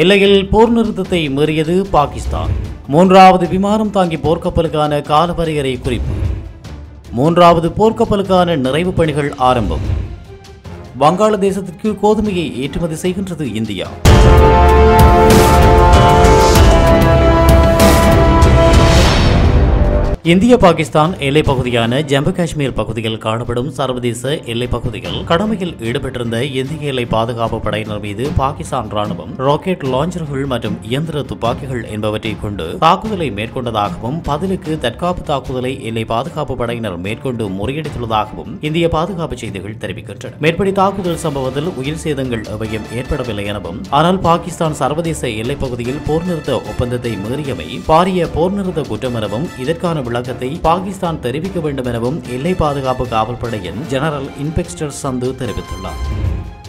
எல்லையில் போர் நிறுத்தத்தை மீறியது பாகிஸ்தான். மூன்றாவது விமானம் தாங்கி போர்க்கப்பலுக்கான காலவரையறை குறிப்பு. மூன்றாவது போர்க்கப்பலுக்கான நிறைவு பணிகள் ஆரம்பம். வங்காளதேசத்திற்கு கோதுமையை ஏற்றுமதி செய்கின்றது இந்தியா. இந்திய பாகிஸ்தான் எல்லைப் பகுதியான ஜம்மு காஷ்மீர் பகுதியில் காணப்படும் சர்வதேச எல்லைப் பகுதியில் கடமையில் ஈடுபட்டிருந்த இந்திய எல்லை பாதுகாப்பு படையினர் மீது பாகிஸ்தான் ராணுவம் ராக்கெட் லாஞ்சர்கள் மற்றும் இயந்திர துப்பாக்கிகள் என்பவற்றை கொண்டு தாக்குதலை மேற்கொண்டதாகவும் பதிலுக்கு தற்காப்பு தாக்குதலை எல்லை பாதுகாப்பு படையினர் மேற்கொண்டு முறியடித்துள்ளதாகவும் இந்திய பாதுகாப்பு செய்திகள் தெரிவிக்கின்றன. மேற்படி தாக்குதல் சம்பவத்தில் உயிர் சேதங்கள் எவையும் ஏற்படவில்லை எனவும் ஆனால் பாகிஸ்தான் சர்வதேச எல்லைப் பகுதியில் போர் நிறுத்த ஒப்பந்தத்தை மீறியமை பாரிய போர் நிறுத்த குற்றம் எனவும் இதற்கான விளக்கத்தை பாகிஸ்தான் தெரிவிக்க வேண்டும் எனவும் எல்லை பாதுகாப்பு காவல்படையின் ஜெனரல் இன்ஸ்பெக்டர் சந்து தெரிவித்துள்ளார்.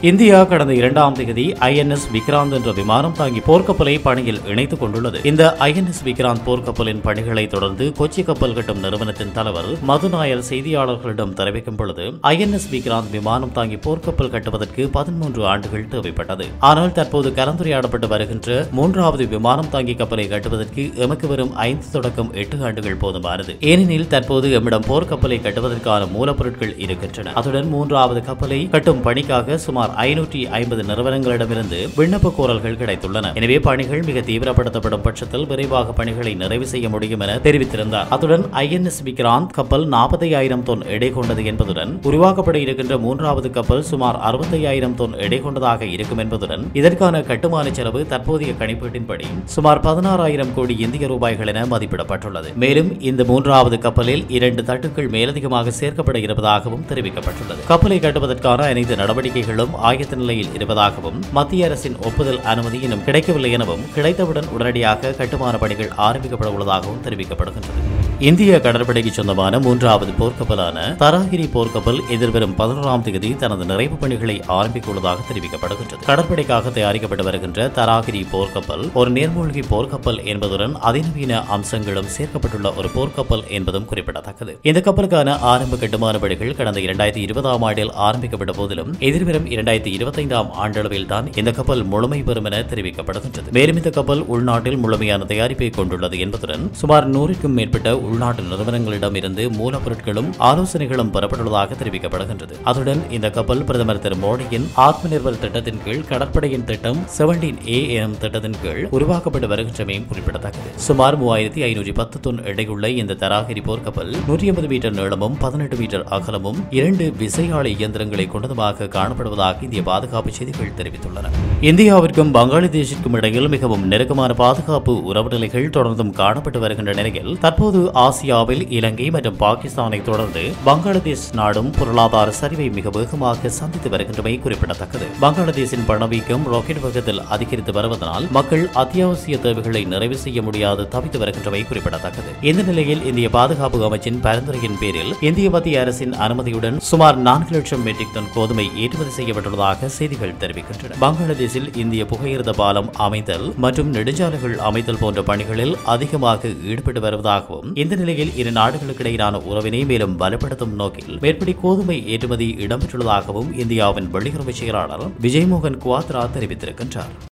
இந்தியா கடந்த இரண்டாம் தேதி ஐஎன்எஸ் விக்ராந்த் என்ற விமானம் தாங்கி போர்க்கப்பலை பணியில் இணைத்துக் கொண்டுள்ளது. இந்த ஐஎன்எஸ் விக்ராந்த் போர்க்கப்பலின் பணிகளை தொடர்ந்து கொச்சி கப்பல் கட்டும் நிறுவனத்தின் தலைவர் மதுநாயர் செய்தியாளர்களிடம் தெரிவிக்கும் பொழுது ஐஎன்எஸ் விக்ராந்த் விமானம் தாங்கி போர்க்கப்பல் கட்டுவதற்கு பதிமூன்று ஆண்டுகள் தேவைப்பட்டது. ஆனால் தற்போது கலந்துரையாடப்பட்டு வருகின்ற மூன்றாவது விமானம் தாங்கி கப்பலை கட்டுவதற்கு எமக்கு வரும் ஐந்து தொடக்கம் எட்டு ஆண்டுகள் போதுமானது. ஏனெனில் தற்போது எம்மிடம் போர்க்கப்பலை கட்டுவதற்கான மூலப்பொருட்கள் இருக்கின்றன. அத்துடன் மூன்றாவது கப்பலை கட்டும் பணிக்காக சுமார் ஐநூற்றி ஐம்பது நிறுவனங்களிடமிருந்து விண்ணப்ப கோரல்கள் கிடைத்துள்ளன. எனவே பணிகள் மிக தீவிரப்படுத்தப்படும் பட்சத்தில் விரைவாக பணிகளை நிறைவு செய்ய முடியும் என தெரிவித்திருந்தார். அத்துடன் ஐஎன்எஸ் விக்ராந்த் கப்பல் நாற்பத்தையாயிரம் தொன் எடை கொண்டது என்பதுடன் உருவாக்கப்பட இருக்கின்ற மூன்றாவது கப்பல் சுமார் அறுபத்தையாயிரம் தொன் எடை கொண்டதாக இருக்கும் என்பதுடன் இதற்கான கட்டுமான செலவு தற்போதைய கணிப்பீட்டின்படி சுமார் பதினாறாயிரம் கோடி இந்திய ரூபாய்கள் என மதிப்பிடப்பட்டுள்ளது. மேலும் இந்த மூன்றாவது கப்பலில் இரண்டு தட்டுக்கள் மேலதிகமாக சேர்க்கப்பட இருப்பதாகவும் தெரிவிக்கப்பட்டுள்ளது. கப்பலை கட்டுவதற்கான அனைத்து நடவடிக்கைகளும் ஆயத்த நிலையில் இருப்பதாகவும் மத்திய அரசின் ஒப்புதல் அனுமதி இன்னும் கிடைக்கவில்லை எனவும் கிடைத்தவுடன் உடனடியாக கட்டுமான பணிகள் ஆரம்பிக்கப்பட உள்ளதாகவும் தெரிவிக்கப்படுகின்றது. இந்திய கடற்படைக்கு சொந்தமான மூன்றாவது போர்க்கப்பலான தராகிரி போர்க்கப்பல் எதிர்வரும் பதினோராம் தேதி தனது நிறைவு பணிகளை ஆரம்பிக்க உள்ளதாக தெரிவிக்கப்படுகின்றது. கடற்படைக்காக தயாரிக்கப்பட்டு வருகின்ற தராகிரி போர்க்கப்பல் ஒரு நீர்மூழ்கி போர்க்கப்பல் என்பதுடன் அதிநவீன அம்சங்களும் சேர்க்கப்பட்டுள்ள ஒரு போர்க்கப்பல் என்பதும் குறிப்பிடத்தக்கது. இந்த கப்பலுக்கான ஆரம்ப கட்டுமான பணிகள் கடந்த இரண்டாயிரத்தி இருபதாம் ஆண்டில் ஆரம்பிக்கப்பட்ட போதிலும் எதிர்வரும் இரண்டாயிரத்தி இருபத்தைந்தாம் ஆண்டளவில் தான் இந்த கப்பல் முழுமை பெறும் என தெரிவிக்கப்படுகின்றது. மேலும் இந்த கப்பல் உள்நாட்டில் முழுமையான தயாரிப்பை கொண்டுள்ளது என்பதுடன் சுமார் நூறுக்கும் மேற்பட்ட உள்நாட்டு நிறுவனங்களிடம் இருந்து மூலப்பொருட்களும் ஆலோசனைகளும் பெறப்பட்டுள்ளதாக தெரிவிக்கப்படுகின்றது. அதுடன் இந்த கப்பல் பிரதமர் திரு மோடியின் ஆத்ம நிர்பர் திட்டத்தின் கீழ் கடற்படையின் திட்டம் செவன்டீன் ஏ எம் திட்டத்தின் கீழ் உருவாக்கப்பட்டு வருகின்றமையும் குறிப்பிடத்தக்கது. சுமார் மூவாயிரத்தி ஐநூற்றி பத்து தொன் எடையுள்ள இந்த தராகிரி போர்க்கப்பல் நூற்றி ஐம்பது மீட்டர் நீளமும் பதினெட்டு மீட்டர் அகலமும் இரண்டு விசையாழி இயந்திரங்களை கொண்டதுமாக காணப்படுவதாக இந்திய பாதுகாப்பு செய்திகள் தெரிவித்துள்ளன. இந்தியாவிற்கும் பங்களாதேஷிற்கும் இடையில் மிகவும் நெருக்கமான பாதுகாப்பு உறவு நிலைகள் தொடர்ந்தும் காணப்பட்டு வருகின்ற நிலையில் தற்போது ஆசியாவில் இலங்கை மற்றும் பாகிஸ்தானை தொடர்ந்து பங்களாதேஷ் நாடும் பொருளாதார சரிவை மிக வேகமாக சந்தித்து வருகின்றமை குறிப்பிடத்தக்கது. பங்களாதேஷின் பணவீக்கம் ராக்கெட் வேகத்தில் அதிகரித்து வருவதனால் மக்கள் அத்தியாவசிய தேவைகளை நிறைவு செய்ய முடியாது தவித்து வருகின்றமை குறிப்பிடத்தக்கது. இந்த நிலையில் இந்திய பாதுகாப்பு அமைச்சின் பரிந்துரையின் பேரில் இந்திய மத்திய அரசின் அனுமதியுடன் சுமார் நான்கு லட்சம் மெட்ரிக் டன் கோதுமை ஏற்றுமதி செய்யப்பட்டுள்ளதாக செய்திகள் தெரிவிக்கின்றன. பங்களாதேஷில் இந்திய புகையிரத பாலம் அமைத்தல் மற்றும் நெடுஞ்சாலைகள் அமைத்தல் போன்ற பணிகளில் அதிகமாக ஈடுபட்டு வருவதாகவும் இந்த நிலையில் இரு நாடுகளுக்கிடையிலான உறவினை மேலும் பலப்படுத்தும் நோக்கில் மேற்படி கோதுமை ஏற்றுமதி இடம்பெற்றுள்ளதாகவும் இந்தியாவின் வெளியுறவு செயலாளர் விஜய்மோகன் குவாத்ரா தெரிவித்திருக்கின்றார்.